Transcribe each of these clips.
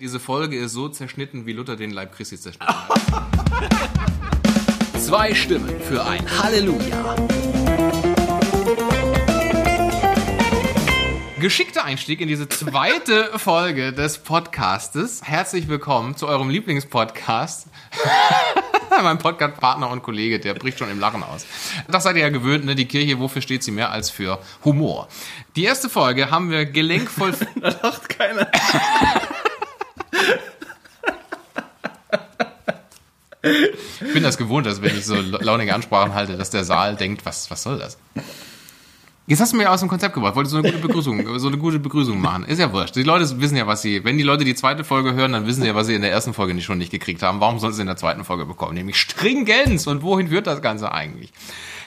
Diese Folge ist so zerschnitten, wie Luther den Leib Christi zerschnitten hat. Zwei Stimmen für ein Halleluja. Geschickter Einstieg in diese zweite Folge des Podcastes. Herzlich willkommen zu eurem Lieblingspodcast. mein Podcast-Partner und Kollege, der bricht schon im Lachen aus. Das seid ihr ja gewöhnt, ne? Die Kirche, wofür steht sie mehr als für Humor? Die erste Folge haben wir gelenkvoll. Da lacht keiner. Ich bin das gewohnt, dass wenn ich so launige Ansprachen halte, dass der Saal denkt, was, was soll das? Jetzt hast du mir aus dem Konzept gebracht. Wolltest so eine gute Begrüßung, so eine gute Begrüßung machen. Ist ja wurscht. Die Leute wissen ja, was sie, wenn die Leute die zweite Folge hören, dann wissen sie ja, was sie in der ersten Folge nicht schon nicht gekriegt haben. Warum sollen sie in der zweiten Folge bekommen? Nämlich Stringenz. Und wohin führt das Ganze eigentlich?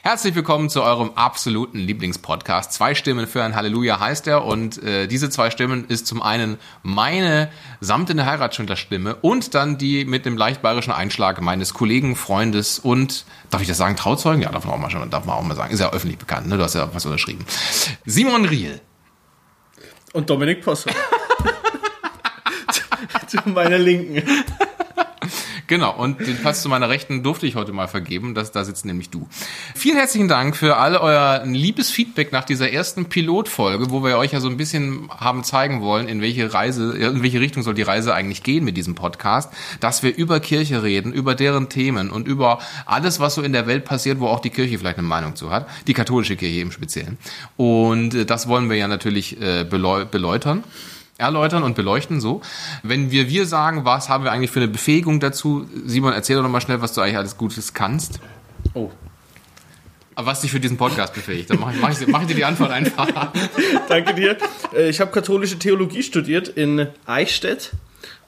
Herzlich willkommen zu eurem absoluten Lieblingspodcast. Zwei Stimmen für ein Halleluja heißt er. Und äh, diese zwei Stimmen ist zum einen meine samtene Heiratsschülerstimme und dann die mit dem leicht bayerischen Einschlag meines Kollegen, Freundes und, darf ich das sagen, Trauzeugen? Ja, darf man auch mal, schon, darf man auch mal sagen. Ist ja öffentlich bekannt, ne? Du hast ja was unterschrieben. Simon Riel. Und Dominik Posser. zu meiner Linken. Genau, und den Platz zu meiner Rechten durfte ich heute mal vergeben. Das, da sitzt nämlich du. Vielen herzlichen Dank für alle euer liebes Feedback nach dieser ersten Pilotfolge, wo wir euch ja so ein bisschen haben zeigen wollen, in welche Reise, in welche Richtung soll die Reise eigentlich gehen mit diesem Podcast, dass wir über Kirche reden, über deren Themen und über alles, was so in der Welt passiert, wo auch die Kirche vielleicht eine Meinung zu hat, die katholische Kirche im Speziellen. Und äh, das wollen wir ja natürlich äh, beläutern erläutern und beleuchten, so. Wenn wir wir sagen, was haben wir eigentlich für eine Befähigung dazu? Simon, erzähl doch nochmal schnell, was du eigentlich alles Gutes kannst. Oh. Aber was dich für diesen Podcast befähigt, dann mach ich, mach ich, mach ich dir die Antwort einfach. Danke dir. Äh, Ich habe katholische Theologie studiert in Eichstätt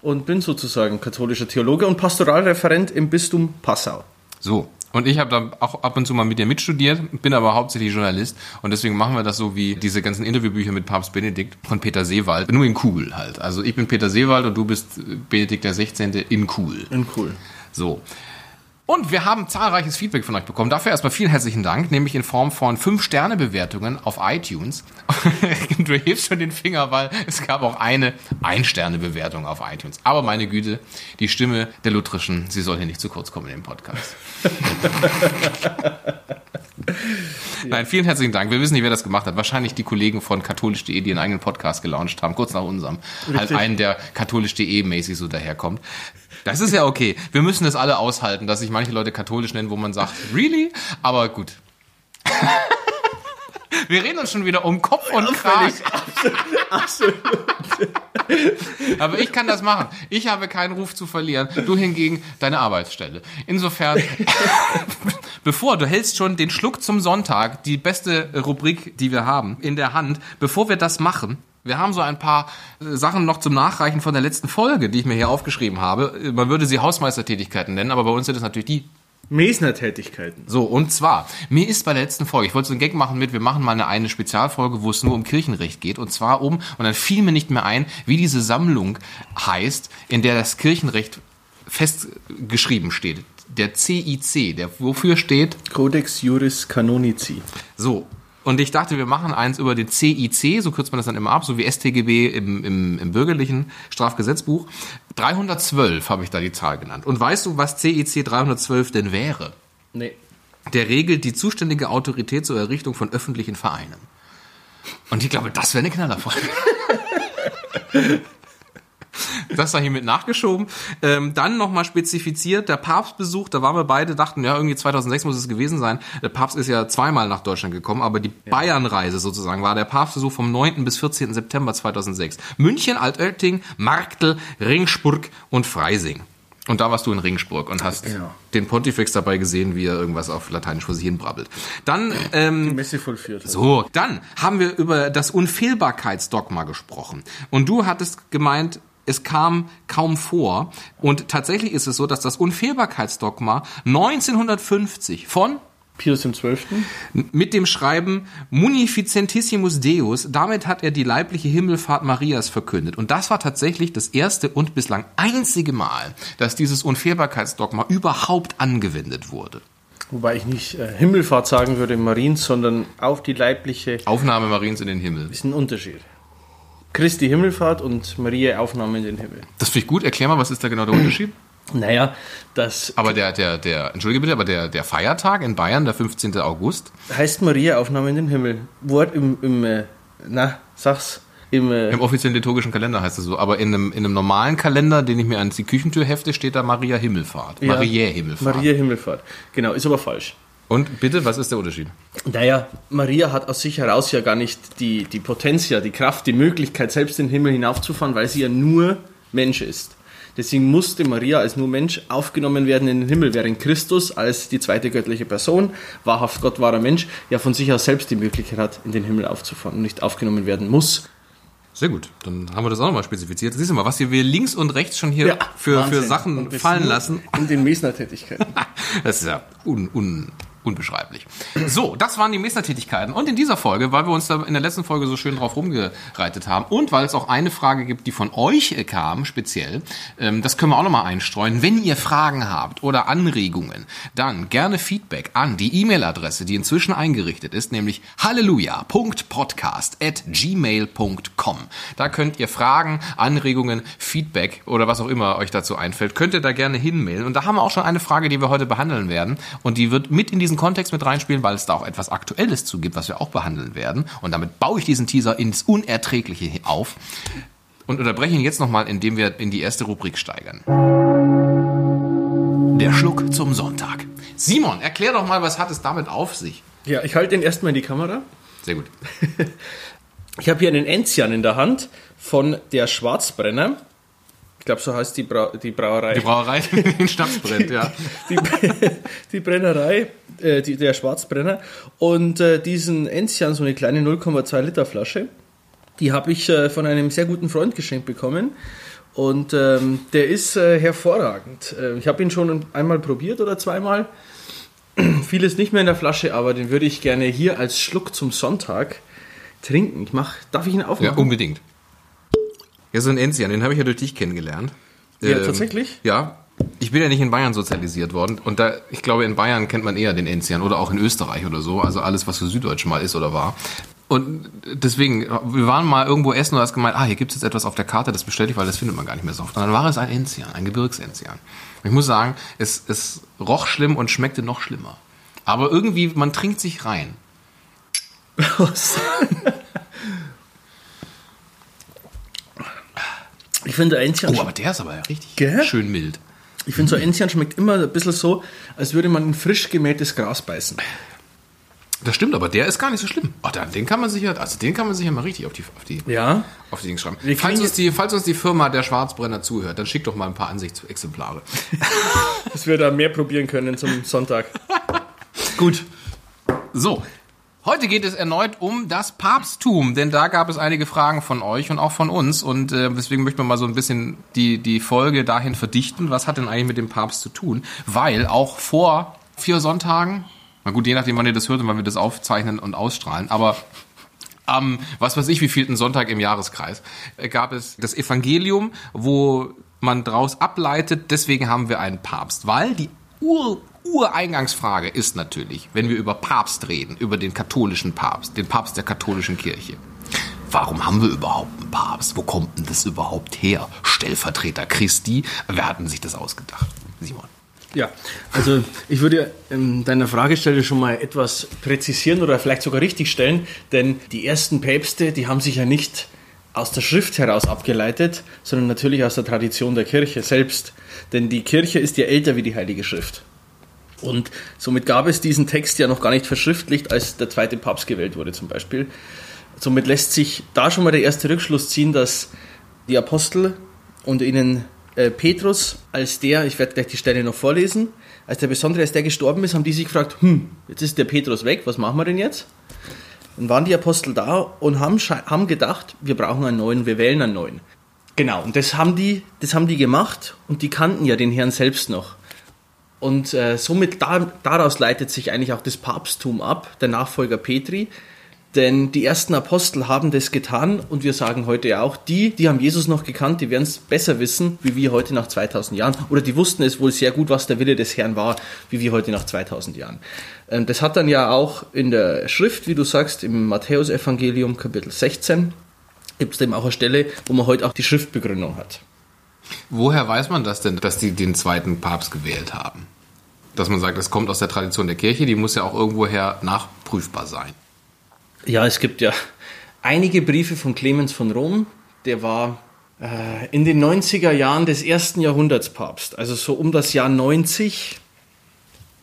und bin sozusagen katholischer Theologe und Pastoralreferent im Bistum Passau. So. Und ich habe da auch ab und zu mal mit dir mitstudiert, bin aber hauptsächlich Journalist und deswegen machen wir das so wie diese ganzen Interviewbücher mit Papst Benedikt von Peter Seewald, nur in cool halt. Also ich bin Peter Seewald und du bist Benedikt der 16. in cool. In cool. So. Und wir haben zahlreiches Feedback von euch bekommen. Dafür erstmal vielen herzlichen Dank, nämlich in Form von 5-Sterne-Bewertungen auf iTunes. du hebst schon den Finger, weil es gab auch eine Ein-Sterne-Bewertung auf iTunes. Aber meine Güte, die Stimme der Lutherischen, sie soll hier nicht zu kurz kommen in dem Podcast. Nein, vielen herzlichen Dank. Wir wissen nicht, wer das gemacht hat. Wahrscheinlich die Kollegen von katholisch.de, die einen eigenen Podcast gelauncht haben, kurz nach unserem. Halt einen, der katholisch.de mäßig so daherkommt. Das ist ja okay. Wir müssen das alle aushalten, dass sich manche Leute katholisch nennen, wo man sagt, really? Aber gut. Wir reden uns schon wieder um Kopf und Kragen. Absolut. Aber ich kann das machen. Ich habe keinen Ruf zu verlieren. Du hingegen deine Arbeitsstelle. Insofern, bevor du hältst schon den Schluck zum Sonntag, die beste Rubrik, die wir haben, in der Hand. Bevor wir das machen, wir haben so ein paar äh, Sachen noch zum Nachreichen von der letzten Folge, die ich mir hier aufgeschrieben habe. Man würde sie Hausmeistertätigkeiten nennen, aber bei uns sind es natürlich die Mesner-Tätigkeiten. so, und zwar, mir ist bei der letzten Folge, ich wollte so einen Gag machen mit, wir machen mal eine, eine Spezialfolge, wo es nur um Kirchenrecht geht, und zwar um, und dann fiel mir nicht mehr ein, wie diese Sammlung heißt, in der das Kirchenrecht festgeschrieben steht. Der CIC, der wofür steht, Codex Juris Canonici. so. Und ich dachte, wir machen eins über den CIC, so kürzt man das dann immer ab, so wie StGB im, im, im bürgerlichen Strafgesetzbuch. 312 habe ich da die Zahl genannt. Und weißt du, was CIC 312 denn wäre? Nee. Der regelt die zuständige Autorität zur Errichtung von öffentlichen Vereinen. Und ich glaube, das wäre eine Knallerfolge. Das sei hiermit nachgeschoben. Ähm, dann nochmal spezifiziert, der Papstbesuch, da waren wir beide, dachten, ja, irgendwie 2006 muss es gewesen sein. Der Papst ist ja zweimal nach Deutschland gekommen, aber die Bayernreise sozusagen war der Papstbesuch vom 9. bis 14. September 2006. München, Altötting, Marktl, Ringsburg und Freising. Und da warst du in Ringsburg und hast Genau. den Pontifex dabei gesehen, wie er irgendwas auf Lateinisch vor sich hin brabbelt. Dann, Die ähm, Messe vollführt. hat. so, dann haben wir über das Unfehlbarkeitsdogma gesprochen. Und du hattest gemeint, es kam kaum vor. Und tatsächlich ist es so, dass das Unfehlbarkeitsdogma 1950 von Pius 12. mit dem Schreiben Munificentissimus Deus, damit hat er die leibliche Himmelfahrt Marias verkündet. Und das war tatsächlich das erste und bislang einzige Mal, dass dieses Unfehlbarkeitsdogma überhaupt angewendet wurde. Wobei ich nicht äh, Himmelfahrt sagen würde, Mariens, sondern auf die leibliche Aufnahme Mariens in den Himmel. ist ein Unterschied. Christi Himmelfahrt und Maria Aufnahme in den Himmel. Das finde ich gut. Erklär mal, was ist da genau der Unterschied? Naja, das Aber der, der, der, entschuldige bitte, aber der, der Feiertag in Bayern, der 15. August, heißt Maria Aufnahme in den Himmel. Wort im, im äh, na, sag's, im, äh, im offiziellen liturgischen Kalender heißt es so, aber in einem, in einem normalen Kalender, den ich mir an die Küchentür hefte, steht da Maria Himmelfahrt. Ja. Maria Himmelfahrt. Maria Himmelfahrt. Genau, ist aber falsch. Und bitte, was ist der Unterschied? Naja, Maria hat aus sich heraus ja gar nicht die, die Potentia, die Kraft, die Möglichkeit, selbst in den Himmel hinaufzufahren, weil sie ja nur Mensch ist. Deswegen musste Maria als nur Mensch aufgenommen werden in den Himmel, während Christus als die zweite göttliche Person, wahrhaft Gott, wahrer Mensch, ja von sich aus selbst die Möglichkeit hat, in den Himmel aufzufahren und nicht aufgenommen werden muss. Sehr gut, dann haben wir das auch nochmal spezifiziert. Siehst du mal, was wir links und rechts schon hier für, für Wahnsinn. Sachen fallen lassen. In den Mesner-Tätigkeiten. Das ist ja un, un, unbeschreiblich. So, das waren die Meistertätigkeiten. Und in dieser Folge, weil wir uns da in der letzten Folge so schön drauf rumgereitet haben und weil es auch eine Frage gibt, die von euch kam, speziell, ähm, das können wir auch nochmal einstreuen. Wenn ihr Fragen habt oder Anregungen, dann gerne Feedback an die E-Mail-Adresse, die inzwischen eingerichtet ist, nämlich halleluja.podcast.gmail.com. Da könnt ihr Fragen, Anregungen, Feedback oder was auch immer euch dazu einfällt, könnt ihr da gerne hinmailen. Und da haben wir auch schon eine Frage, die wir heute behandeln werden. Und die wird mit in diesen Kontext mit reinspielen, weil es da auch etwas Aktuelles zu gibt, was wir auch behandeln werden. Und damit baue ich diesen Teaser ins Unerträgliche auf. Und unterbreche ihn jetzt nochmal, indem wir in die erste Rubrik steigern. Der Schluck zum Sonntag. Simon, erklär doch mal, was hat es damit auf sich? Ja, ich halte den erstmal in die Kamera. Sehr gut. Ich habe hier einen Enzian in der Hand von der Schwarzbrenner. Ich glaube, so heißt die, Brau die Brauerei. Die Brauerei in Schnaps brennt, ja. die, die Brennerei, äh, die, der Schwarzbrenner. Und äh, diesen Enzian, so eine kleine 0,2 Liter Flasche, die habe ich äh, von einem sehr guten Freund geschenkt bekommen. Und ähm, der ist äh, hervorragend. Äh, ich habe ihn schon einmal probiert oder zweimal. Vieles nicht mehr in der Flasche, aber den würde ich gerne hier als Schluck zum Sonntag trinken. Ich mach, darf ich ihn Ja, aufmachen? unbedingt. Ja, so ein Enzian, den habe ich ja durch dich kennengelernt. Ja, Ähm, tatsächlich? Ja. Ich bin ja nicht in Bayern sozialisiert worden und da, ich glaube, in Bayern kennt man eher den Enzian oder auch in Österreich oder so, also alles, was für Süddeutsch mal ist oder war. Und deswegen, wir waren mal irgendwo essen und hast gemeint, ah, hier gibt es jetzt etwas auf der Karte, das bestelle ich, weil das findet man gar nicht mehr so oft. Und dann war es ein Enzian, ein Gebirgsenzian. Ich muss sagen, es, es roch schlimm und schmeckte noch schlimmer. Aber irgendwie, man trinkt sich rein. Ich finde, Enzian, Oh, aber der ist aber richtig Gell? schön mild. ich finde, so Enzian schmeckt immer ein bisschen so, als würde man in frisch gemähtes Gras beißen. Das stimmt, aber der ist gar nicht so schlimm. Oh, dann, den kann man sich ja, also den kann man sich ja mal richtig auf die, auf die, Ja. auf die Dings schreiben. Wir Falls uns, die, falls uns die Firma der Schwarzbrenner zuhört, dann schickt doch mal ein paar Ansichtsexemplare. Dass wir da mehr probieren können zum Sonntag. Gut. So. Heute geht es erneut um das Papsttum, denn da gab es einige Fragen von euch und auch von uns. Und äh, deswegen möchten wir mal so ein bisschen die, die Folge dahin verdichten, was hat denn eigentlich mit dem Papst zu tun, weil auch vor vier Sonntagen, na gut, je nachdem, wann ihr das hört und wann wir das aufzeichnen und ausstrahlen, aber am, was weiß ich, wie vielten Sonntag im Jahreskreis, äh, gab es das Evangelium, wo man daraus ableitet, deswegen haben wir einen Papst, weil die Ur Ureingangsfrage ist natürlich, wenn wir über Papst reden, über den katholischen Papst, den Papst der katholischen Kirche. Warum haben wir überhaupt einen Papst? Wo kommt denn das überhaupt her? Stellvertreter Christi? Wer hat denn sich das ausgedacht? Simon. Ja, also ich würde ähm, deiner Fragestelle schon mal etwas präzisieren oder vielleicht sogar richtig stellen, denn die ersten Päpste, die haben sich ja nicht aus der Schrift heraus abgeleitet, sondern natürlich aus der Tradition der Kirche selbst. Denn die Kirche ist ja älter wie die Heilige Schrift. Und somit gab es diesen Text ja noch gar nicht verschriftlicht, als der zweite Papst gewählt wurde zum Beispiel. Somit lässt sich da schon mal der erste Rückschluss ziehen, dass die Apostel und ihnen äh, Petrus als der, ich werde gleich die Stelle noch vorlesen, als der Besondere, als der gestorben ist, haben die sich gefragt, hm, jetzt ist der Petrus weg, was machen wir denn jetzt? Dann waren die Apostel da und haben, haben gedacht, wir brauchen einen neuen, wir wählen einen neuen. Genau, und das haben die, das haben die gemacht und die kannten ja den Herrn selbst noch. Und äh, somit da, daraus leitet sich eigentlich auch das Papsttum ab, der Nachfolger Petri. Denn die ersten Apostel haben das getan und wir sagen heute ja auch, die, die haben Jesus noch gekannt, die werden es besser wissen, wie wir heute nach 2000 Jahren. Oder die wussten es wohl sehr gut, was der Wille des Herrn war, wie wir heute nach 2000 Jahren. Ähm, Das hat dann ja auch in der Schrift, wie du sagst, im Matthäusevangelium Kapitel 16, gibt es eben auch eine Stelle, wo man heute auch die Schriftbegründung hat. Woher weiß man das denn, dass die den zweiten Papst gewählt haben? Dass man sagt, das kommt aus der Tradition der Kirche, die muss ja auch irgendwoher nachprüfbar sein. Ja, es gibt ja einige Briefe von Clemens von Rom. Der war äh, in den 90er Jahren des ersten Jahrhunderts Papst. Also so um das Jahr 90,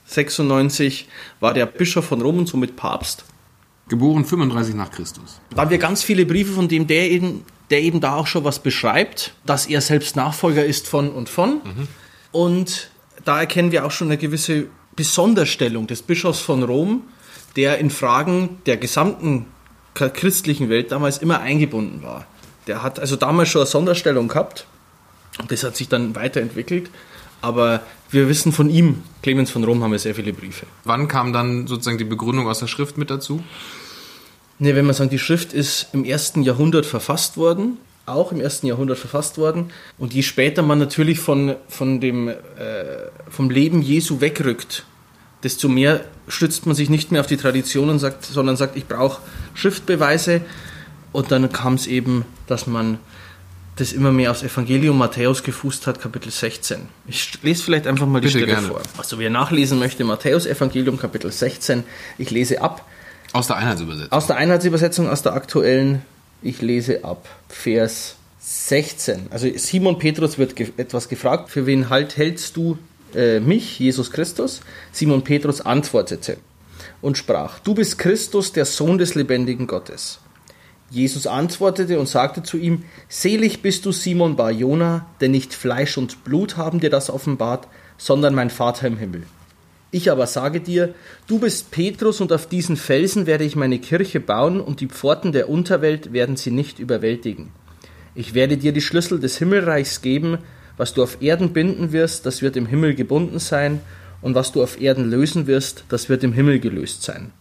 96 war der Bischof von Rom und somit Papst. Geboren 35 nach Christus. Da haben wir ganz viele Briefe, von dem der eben, der eben da auch schon was beschreibt, dass er selbst Nachfolger ist von und von. Und da erkennen wir auch schon eine gewisse Besonderstellung des Bischofs von Rom, der in Fragen der gesamten christlichen Welt damals immer eingebunden war. Der hat also damals schon eine Sonderstellung gehabt und das hat sich dann weiterentwickelt. Aber wir wissen von ihm, Clemens von Rom, haben wir sehr viele Briefe. Wann kam dann sozusagen die Begründung aus der Schrift mit dazu? Ne, wenn man sagt, die Schrift ist im ersten Jahrhundert verfasst worden, auch im ersten Jahrhundert verfasst worden. Und je später man natürlich von, von dem, äh, vom Leben Jesu wegrückt, desto mehr stützt man sich nicht mehr auf die Tradition und sagt, sondern sagt, ich brauche Schriftbeweise. Und dann kam es eben, dass man das immer mehr aufs Evangelium Matthäus gefußt hat, Kapitel 16. Ich lese vielleicht einfach mal die Bitte Stelle gerne. vor. Also wer nachlesen möchte, Matthäus Evangelium Kapitel 16. Ich lese ab. Aus der Einheitsübersetzung. Aus der Einheitsübersetzung, aus der aktuellen, ich lese ab, Vers 16. Also Simon Petrus wird ge etwas gefragt, für wen halt hältst du äh, mich, Jesus Christus? Simon Petrus antwortete und sprach, du bist Christus, der Sohn des lebendigen Gottes. Jesus antwortete und sagte zu ihm, Selig bist du, Simon Bar Jona, denn nicht Fleisch und Blut haben dir das offenbart, sondern mein Vater im Himmel. Ich aber sage dir, du bist Petrus und auf diesen Felsen werde ich meine Kirche bauen und die Pforten der Unterwelt werden sie nicht überwältigen. Ich werde dir die Schlüssel des Himmelreichs geben, was du auf Erden binden wirst, das wird im Himmel gebunden sein, und was du auf Erden lösen wirst, das wird im Himmel gelöst sein.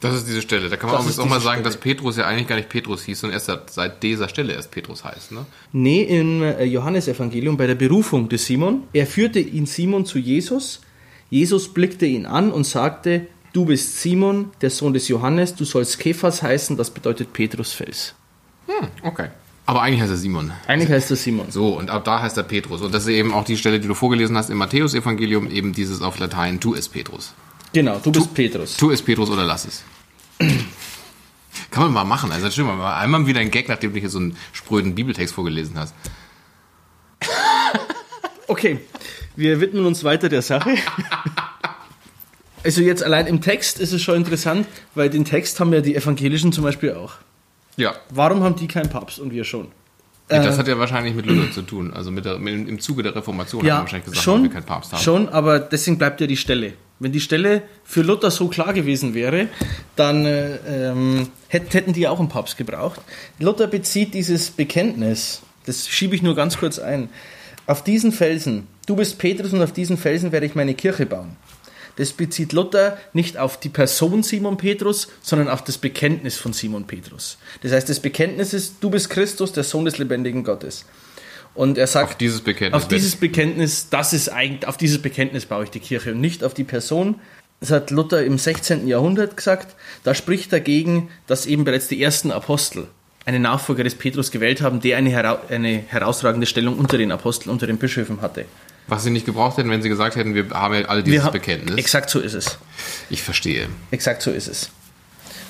Das ist diese Stelle. Da kann man Das auch, auch mal sagen, Stelle. dass Petrus ja eigentlich gar nicht Petrus hieß, sondern erst seit- seit dieser Stelle erst Petrus heißt. Ne? Nee, im äh, Johannesevangelium bei der Berufung des Simon. Er führte ihn Simon zu Jesus. Jesus blickte ihn an und sagte, du bist Simon, der Sohn des Johannes, du sollst Kephas heißen, das bedeutet Petrusfels. Hm, okay. Aber eigentlich heißt er Simon. Eigentlich heißt er Simon. So, und ab da heißt er Petrus. Und das ist eben auch die Stelle, die du vorgelesen hast im Matthäus-Evangelium, eben dieses auf Latein, tu es Petrus. Genau, du bist Petrus. Tu es Petrus oder lass es. Kann man mal machen. Also stimmt mal, einmal wieder ein Gag, nachdem du hier so einen spröden Bibeltext vorgelesen hast. Okay, wir widmen uns weiter der Sache. Also jetzt allein im Text ist es schon interessant, weil den Text haben ja die Evangelischen zum Beispiel auch. Ja. Warum haben die keinen Papst und wir schon? das hat ja wahrscheinlich mit Luther zu tun. Also mit der, mit, im Zuge der Reformation haben wir Ja, wahrscheinlich gesagt, schon, weil wir keinen Papst haben. schon, aber deswegen bleibt ja die Stelle. Wenn die Stelle für Luther so klar gewesen wäre, dann äh, ähm, hätt- hätten die auch einen Papst gebraucht. Luther bezieht dieses Bekenntnis, das schiebe ich nur ganz kurz ein, auf diesen Felsen, du bist Petrus und auf diesen Felsen werde ich meine Kirche bauen. Das bezieht Luther nicht auf die Person Simon Petrus, sondern auf das Bekenntnis von Simon Petrus. Das heißt, das Bekenntnis ist, du bist Christus, der Sohn des lebendigen Gottes. Und er sagt, Auf dieses Bekenntnis. auf dieses Bekenntnis, das ist eigentlich, auf dieses Bekenntnis baue ich die Kirche und nicht auf die Person. Das hat Luther im 16. Jahrhundert gesagt. Da spricht dagegen, dass eben bereits die ersten Apostel einen Nachfolger des Petrus gewählt haben, der eine, hera eine herausragende Stellung unter den Aposteln, unter den Bischöfen hatte. Was sie nicht gebraucht hätten, wenn sie gesagt hätten, wir haben ja alle dieses haben- Bekenntnis. Exakt so ist es. Ich verstehe. Exakt so ist es.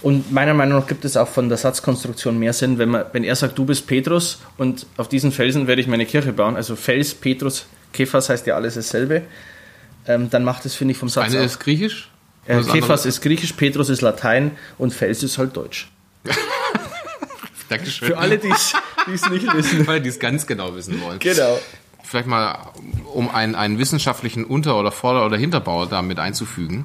Und meiner Meinung nach gibt es auch von der Satzkonstruktion mehr Sinn, wenn, man, wenn er sagt, du bist Petrus und auf diesen Felsen werde ich meine Kirche bauen. Also Fels, Petrus, Kephas heißt ja alles dasselbe. Ähm, dann macht es, finde ich, vom Satz Eine auch. ist griechisch. Äh, Kephas ist griechisch, Petrus ist Latein und Fels ist halt Deutsch. Dankeschön. Für alle, die es nicht wissen. Weil die es ganz genau wissen wollen. Genau. Vielleicht mal, um einen, einen wissenschaftlichen Unter- oder Vorder- oder Hinterbau damit einzufügen.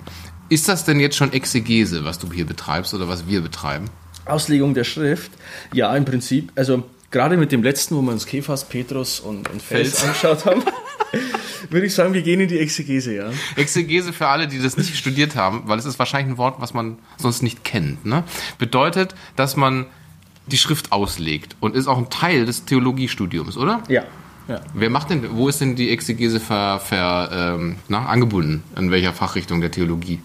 Ist das denn jetzt schon Exegese, was du hier betreibst oder was wir betreiben? Auslegung der Schrift. Ja, im Prinzip. Also gerade mit dem letzten, wo wir uns Kephas, Petrus und, und Fels, Fels. angeschaut haben, würde ich sagen, wir gehen in die Exegese, ja. Exegese für alle, die das nicht studiert haben, weil es ist wahrscheinlich ein Wort, was man sonst nicht kennt. Ne? Bedeutet, dass man die Schrift auslegt und ist auch ein Teil des Theologiestudiums, oder? Ja. Ja. Wer macht denn, wo ist denn die Exegese ver, ver, ähm, na, angebunden? In welcher Fachrichtung der Theologie?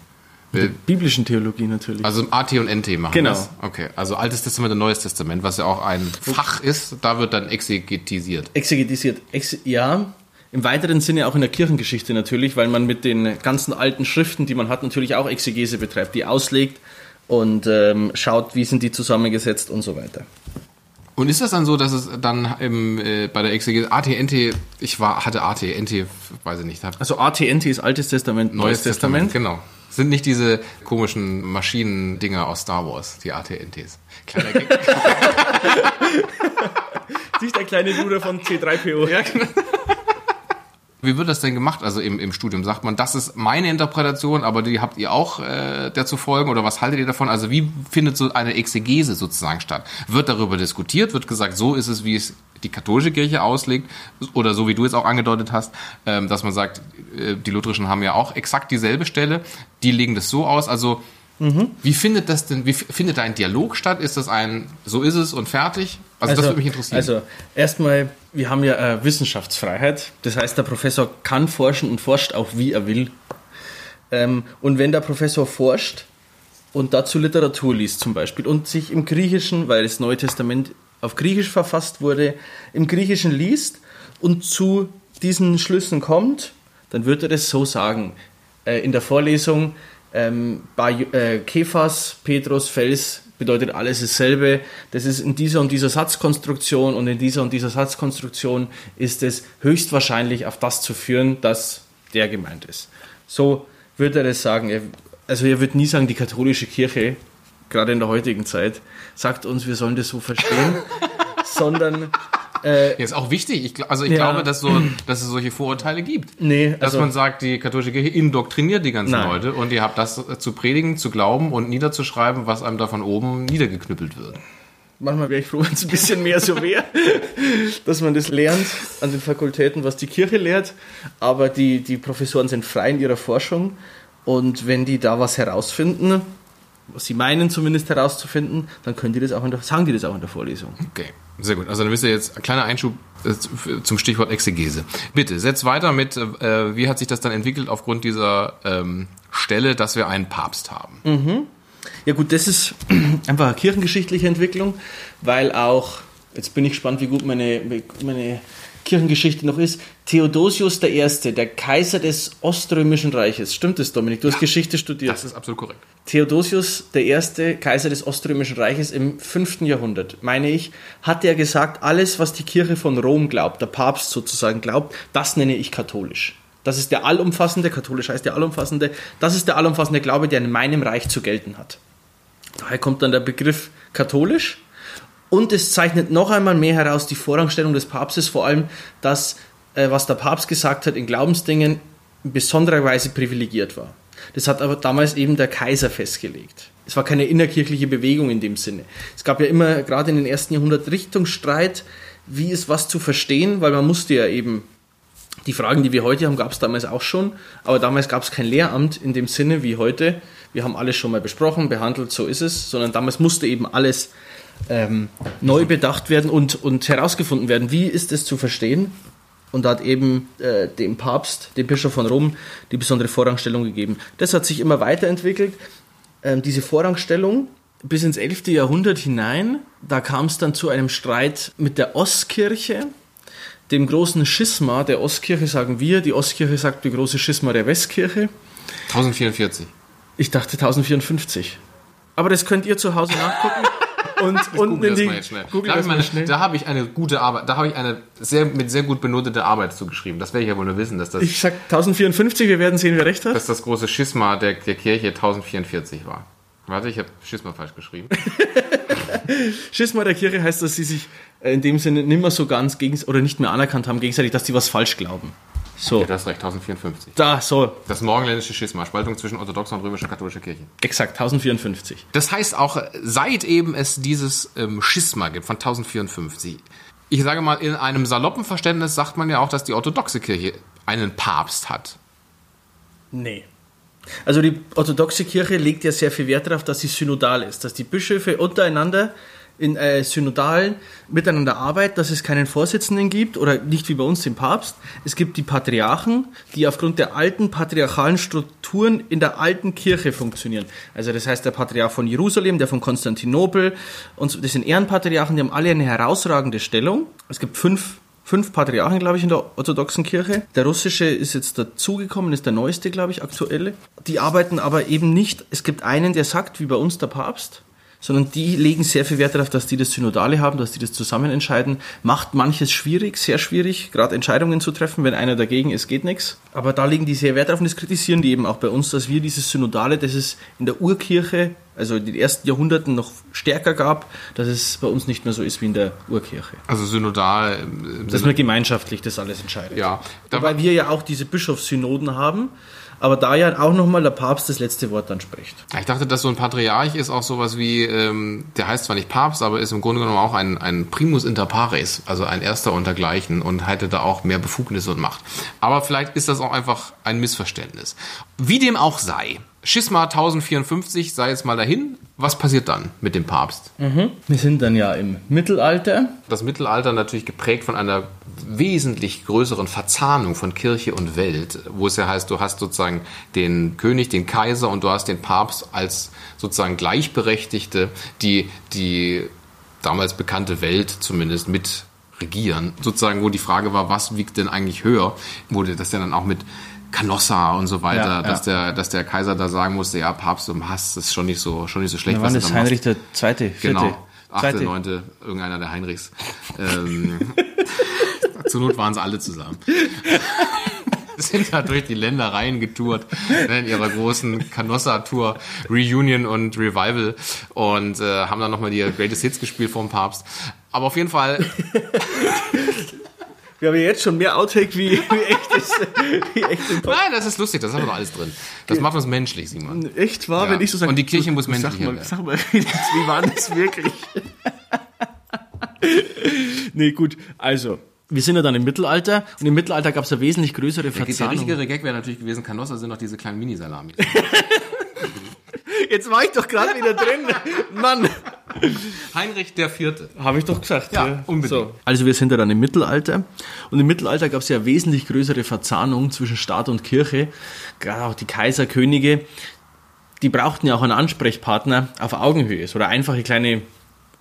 Äh, Biblischen Theologie natürlich. Also AT und NT machen Genau. das? Okay, also Altes Testament und Neues Testament, was ja auch ein Fach ist, da wird dann exegetisiert. Exegetisiert. Ex ja, im weiteren Sinne auch in der Kirchengeschichte natürlich, weil man mit den ganzen alten Schriften, die man hat, natürlich auch Exegese betreibt, die auslegt und ähm, schaut, wie sind die zusammengesetzt und so weiter. Und ist das dann so, dass es dann im, äh, bei der Exegese AT, NT, ich war, hatte AT, NT, weiß ich nicht, Also ATNT ist Altes Testament, Neues, Testament. Genau. Sind nicht diese komischen Maschinendinger aus Star Wars, die AT-NTs. Kleiner Gag. Nicht der kleine Bruder von C3PO. Ja, genau. Wie wird das denn gemacht? Also im, im Studium sagt man, das ist meine Interpretation, aber die habt ihr auch äh, dazu folgen oder was haltet ihr davon? Also wie findet so eine Exegese sozusagen statt? Wird darüber diskutiert? Wird gesagt, so ist es, wie es die katholische Kirche auslegt oder so wie du jetzt auch angedeutet hast, ähm, dass man sagt, äh, die Lutherischen haben ja auch exakt dieselbe Stelle, die legen das so aus. Also wie findet das denn? Wie findet da ein Dialog statt? Ist das ein, so ist es und fertig? Also, das würde mich interessieren. Also erstmal, wir haben ja äh, Wissenschaftsfreiheit. Das heißt, der Professor kann forschen und forscht auch, wie er will. Ähm, und wenn der Professor forscht und dazu Literatur liest zum Beispiel und sich im Griechischen, weil das Neue Testament auf Griechisch verfasst wurde, im Griechischen liest und zu diesen Schlüssen kommt, dann wird er das so sagen. Äh, in der Vorlesung ähm, bei äh, Kephas, Petrus, Fels bedeutet alles dasselbe. Das ist in dieser und dieser Satzkonstruktion und in dieser und dieser Satzkonstruktion ist es höchstwahrscheinlich auf das zu führen, dass der gemeint ist. So wird er das sagen. Er, also er wird nie sagen, die katholische Kirche, gerade in der heutigen Zeit, sagt uns, wir sollen das so verstehen, sondern Ja, ist auch wichtig. Ich, also ich Ja. glaube, dass, so, dass es solche Vorurteile gibt. Nee, dass also- man sagt, die katholische Kirche indoktriniert die ganzen Nein. Leute und ihr habt das äh, zu predigen, zu glauben und niederzuschreiben, was einem da von oben niedergeknüppelt wird. manchmal wäre ich froh, wenn es ein bisschen mehr so wäre, dass man das lernt an den Fakultäten, was die Kirche lehrt. Aber die, die Professoren sind frei in ihrer Forschung und wenn die da was herausfinden, was sie meinen zumindest herauszufinden, dann können die das auch in der, sagen die das auch in der Vorlesung. Okay, sehr gut. Also dann wisst ihr jetzt, ein kleiner Einschub äh, zu- zum Stichwort Exegese. Bitte, setz weiter mit, äh, wie hat sich das dann entwickelt aufgrund dieser ähm, Stelle, dass wir einen Papst haben? Ja gut, das ist einfach eine kirchengeschichtliche Entwicklung, weil auch, jetzt bin ich gespannt, wie gut meine, meine Kirchengeschichte noch ist, Theodosius I., der Kaiser des Oströmischen Reiches. Stimmt das, Dominik? Du hast Geschichte studiert. Das ist absolut korrekt. Theodosius I., Kaiser des Oströmischen Reiches im 5. Jahrhundert, meine ich, hat er gesagt, alles, was die Kirche von Rom glaubt, der Papst sozusagen glaubt, das nenne ich katholisch. Das ist der allumfassende, katholisch heißt der allumfassende, das ist der allumfassende Glaube, der in meinem Reich zu gelten hat. Daher kommt dann der Begriff katholisch und es zeichnet noch einmal mehr heraus die Vorrangstellung des Papstes, vor allem das, äh, was der Papst gesagt hat in Glaubensdingen, in besonderer Weise privilegiert war. Das hat aber damals eben der Kaiser festgelegt. Es war keine innerkirchliche Bewegung in dem Sinne. Es gab ja immer, gerade in den ersten Jahrhundert, Richtungsstreit, wie ist was zu verstehen, weil man musste ja eben die Fragen, die wir heute haben, gab es damals auch schon, aber damals gab es kein Lehramt in dem Sinne wie heute. Wir haben alles schon mal besprochen, behandelt, so ist es, sondern damals musste eben alles ähm, neu bedacht werden und, und herausgefunden werden, wie ist es zu verstehen. Und da hat eben äh, dem Papst, dem Bischof von Rom, die besondere Vorrangstellung gegeben. Das hat sich immer weiterentwickelt. Ähm, diese Vorrangstellung bis ins 11. Jahrhundert hinein, da kam es dann zu einem Streit mit der Ostkirche, dem großen Schisma der Ostkirche, sagen wir. Die Ostkirche sagt die große Schisma der Westkirche. 1044. Ich dachte 1054. Aber das könnt ihr zu Hause nachgucken. Und unten Google in das die. Google da habe ich, habe ich eine gute Arbeit, da habe ich eine sehr, mit sehr gut benotete Arbeit zugeschrieben. Das werde ich ja wohl nur wissen, dass das, Ich sag 1054, wir werden sehen, wer recht hat. dass das große Schisma der, der Kirche 1044 war. Warte, ich habe Schisma falsch geschrieben. Schisma der Kirche heißt, dass sie sich äh, in dem Sinne nicht mehr so ganz gegen oder nicht mehr anerkannt haben gegenseitig, dass sie was falsch glauben. So, Ja, das ist recht, 1054. da, so, Das morgenländische Schisma, Spaltung zwischen orthodoxer und römischer katholischer Kirche. exakt 1054. Das heißt auch, seit eben es dieses ähm, Schisma gibt von 1054, ich sage mal, in einem saloppen Verständnis sagt man ja auch, dass die orthodoxe Kirche einen Papst hat. Nee. Also die orthodoxe Kirche legt ja sehr viel Wert darauf, dass sie synodal ist, dass die Bischöfe untereinander in äh, Synodalen miteinander arbeiten, dass es keinen Vorsitzenden gibt oder nicht wie bei uns den Papst. Es gibt die Patriarchen, die aufgrund der alten patriarchalen Strukturen in der alten Kirche funktionieren. Also das heißt der Patriarch von Jerusalem, der von Konstantinopel und so, das sind Ehrenpatriarchen, die haben alle eine herausragende Stellung. Es gibt fünf fünf Patriarchen, glaube ich, in der orthodoxen Kirche. Der russische ist jetzt dazugekommen, ist der neueste, glaube ich, aktuelle. Die arbeiten aber eben nicht, es gibt einen, der sagt, wie bei uns der Papst, sondern die legen sehr viel Wert darauf, dass die das Synodale haben, dass die das zusammen entscheiden. Macht manches schwierig, sehr schwierig, gerade Entscheidungen zu treffen. Wenn einer dagegen ist, geht nichts. Aber da legen die sehr Wert darauf und das kritisieren die eben auch bei uns, dass wir dieses Synodale, das es in der Urkirche, also in den ersten Jahrhunderten noch stärker gab, dass es bei uns nicht mehr so ist wie in der Urkirche. Also synodal. Dass man gemeinschaftlich das alles entscheidet. ja, Wobei wir ja auch diese Bischofssynoden haben, aber da ja auch nochmal der Papst das letzte Wort dann spricht. ich dachte, dass so ein Patriarch ist auch sowas wie, ähm, der heißt zwar nicht Papst, aber ist im Grunde genommen auch ein, ein Primus inter pares, also ein Erster untergleichen und hätte da auch mehr Befugnisse und Macht. Aber vielleicht ist das auch einfach ein Missverständnis. Wie dem auch sei, Schisma 1054 sei jetzt mal dahin. Was passiert dann mit dem Papst? Wir sind dann ja im Mittelalter. Das Mittelalter natürlich geprägt von einer wesentlich größeren Verzahnung von Kirche und Welt, wo es ja heißt, du hast sozusagen den König, den Kaiser und du hast den Papst als sozusagen Gleichberechtigte, die die damals bekannte Welt zumindest mit regieren. Sozusagen, wo die Frage war, was wiegt denn eigentlich höher, wurde das ja dann auch mit Canossa und so weiter, Ja, ja. dass der, dass der Kaiser da sagen musste, ja, Papst und Hass, das ist schon nicht so, schon nicht so schlecht, das da machst. Heinrich der Zweite, Vierte, Genau. Achte, neunte, irgendeiner der Heinrichs. Ähm, zur Not waren sie alle zusammen. Sind da durch die Ländereien getourt ne, in ihrer großen Canossa-Tour, Reunion und Revival und äh, haben dann nochmal die Greatest Hits gespielt vom Papst. Aber auf jeden Fall, Wir haben ja jetzt schon mehr Outtake wie, wie echtes, wie nein, das ist lustig, das haben wir doch alles drin. Das macht uns menschlich, Simon. Echt wahr, Ja. wenn ich so sage. Und die Kirche muss mal, werden. Sag mal, wie, war das wirklich? nee, gut, also. Wir sind ja dann im Mittelalter und im Mittelalter gab es eine wesentlich größere Der, der richtigere Gag wäre natürlich gewesen, Canossa sind noch diese kleinen Mini-Salami. Jetzt war ich doch gerade wieder drin. Mann. Heinrich der Vierte. Habe ich doch gesagt. Ja, unbedingt. So. Also wir sind ja dann im Mittelalter und im Mittelalter gab es ja wesentlich größere Verzahnung zwischen Staat und Kirche. Gerade auch die Kaiser, Könige, die brauchten ja auch einen Ansprechpartner auf Augenhöhe. So der einfache kleine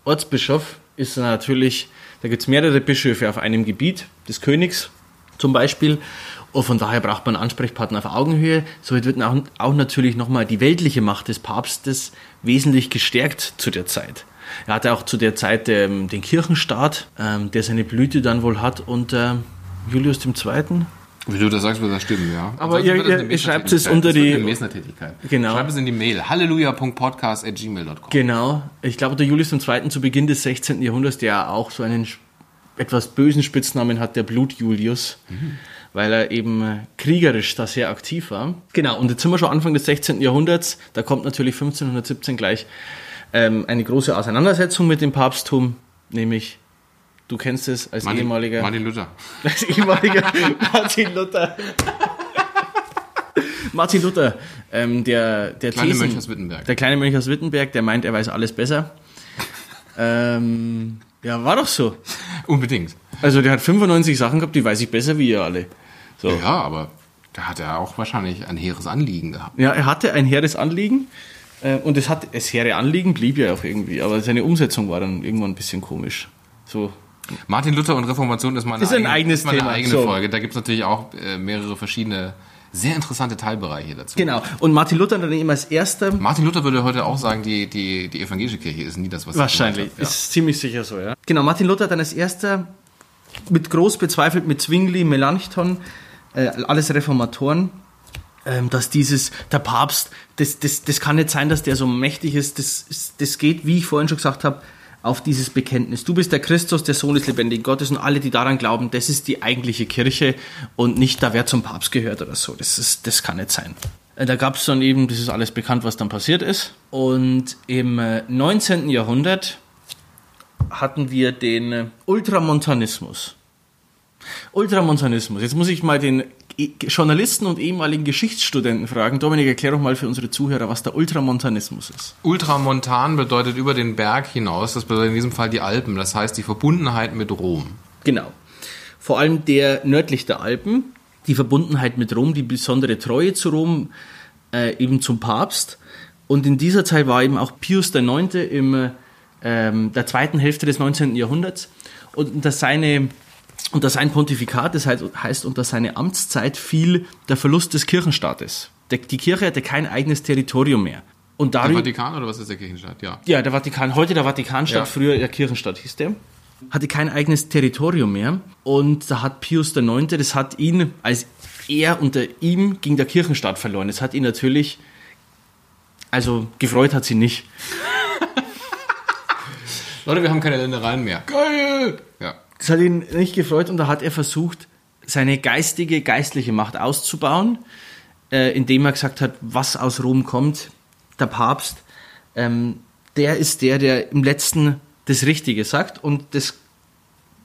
Ortsbischof ist natürlich, da gibt es mehrere Bischöfe auf einem Gebiet des Königs zum Beispiel. Und von daher braucht man einen Ansprechpartner auf Augenhöhe. Somit wird auch, auch natürlich nochmal die weltliche Macht des Papstes wesentlich gestärkt zu der Zeit. Er hatte auch zu der Zeit ähm, den Kirchenstaat, ähm, der seine Blüte dann wohl hat unter Julius II. Wie du das sagst, wird das stimmen, ja. Aber ihr- ihr- schreibt es unter Das die- eine Mesnertätigkeit. Genau. Schreibt es in die Mail. halleluja.podcast.gmail.com. Genau. Ich glaube, der Julius II. zu Beginn des 16. Jahrhunderts, der auch so einen etwas bösen Spitznamen hat, der Blut-Julius, weil er eben kriegerisch da sehr aktiv war. Genau, und jetzt sind wir schon Anfang des 16. Jahrhunderts, da kommt natürlich 1517 gleich ähm, eine große Auseinandersetzung mit dem Papsttum, nämlich, du kennst es als Martin, ehemaliger... Martin Luther. Als ehemaliger Martin Luther. Martin Luther, ähm, der, der Kleine Thesen- Mönch aus Wittenberg. Der kleine Mönch aus Wittenberg, der meint, er weiß alles besser. ähm, ja, war doch so. Unbedingt. Also der hat 95 Sachen gehabt, die weiß ich besser wie ihr alle. So. Ja, aber da hat er auch wahrscheinlich ein hehres Anliegen gehabt. Ja, er hatte ein hehres Anliegen äh, und es hat das hehre Anliegen blieb ja auch irgendwie, aber seine Umsetzung war dann irgendwann ein bisschen komisch. So. Martin Luther und Reformation ist meine Ist ein eigene, ist meine Thema. eigene So. Folge. Da gibt es natürlich auch äh, mehrere verschiedene, sehr interessante Teilbereiche dazu. Genau. Und Martin Luther dann eben als erster Martin Luther würde heute auch sagen, die, die, die evangelische Kirche ist nie das, was sie Wahrscheinlich, hat. ist ziemlich sicher so, ja. Genau, Martin Luther dann als erster mit groß bezweifelt mit Zwingli, Melanchthon, äh, alles Reformatoren, ähm, dass dieses, der Papst, das, das, das kann nicht sein, dass der so mächtig ist, das, das geht, wie ich vorhin schon gesagt habe, auf dieses Bekenntnis. Du bist der Christus, der Sohn des lebendigen Gottes und alle, die daran glauben, das ist die eigentliche Kirche und nicht da, wer zum Papst gehört oder so. Das, ist, das kann nicht sein. Äh, Da gab es dann eben, das ist alles bekannt, was dann passiert ist. Und im äh, 19. Jahrhundert hatten wir den äh, Ultramontanismus. Ultramontanismus. Jetzt muss ich mal den E- Journalisten und ehemaligen Geschichtsstudenten fragen. Dominik, erklär doch mal für unsere Zuhörer, was der Ultramontanismus ist. Ultramontan bedeutet über den Berg hinaus, das bedeutet in diesem Fall die Alpen, das heißt die Verbundenheit mit Rom. Genau. Vor allem der nördlich der Alpen, die Verbundenheit mit Rom, die besondere Treue zu Rom, äh, eben zum Papst. Und in dieser Zeit war eben auch Pius IX. im ähm, der zweiten Hälfte des 19. Jahrhunderts und unter seine unter sein Pontifikat, das heißt, heißt unter seine Amtszeit, fiel der Verlust des Kirchenstaates. Der, die Kirche hatte kein eigenes Territorium mehr. Und Der darüber, Vatikan oder was ist der Kirchenstaat? Ja. ja, der Vatikan, heute der Vatikanstaat, Ja. früher der Kirchenstaat hieß der, hatte kein eigenes Territorium mehr. Und da hat Pius IX., das hat ihn, als er unter ihm ging der Kirchenstaat verloren. Das hat ihn natürlich, also gefreut hat sie nicht. Leute, wir haben keine Ländereien mehr. Geil! Ja. Das hat ihn nicht gefreut und da hat er versucht, seine geistige, geistliche Macht auszubauen, äh, indem er gesagt hat, was aus Rom kommt, der Papst, ähm, der ist der, der im letzten das Richtige sagt und das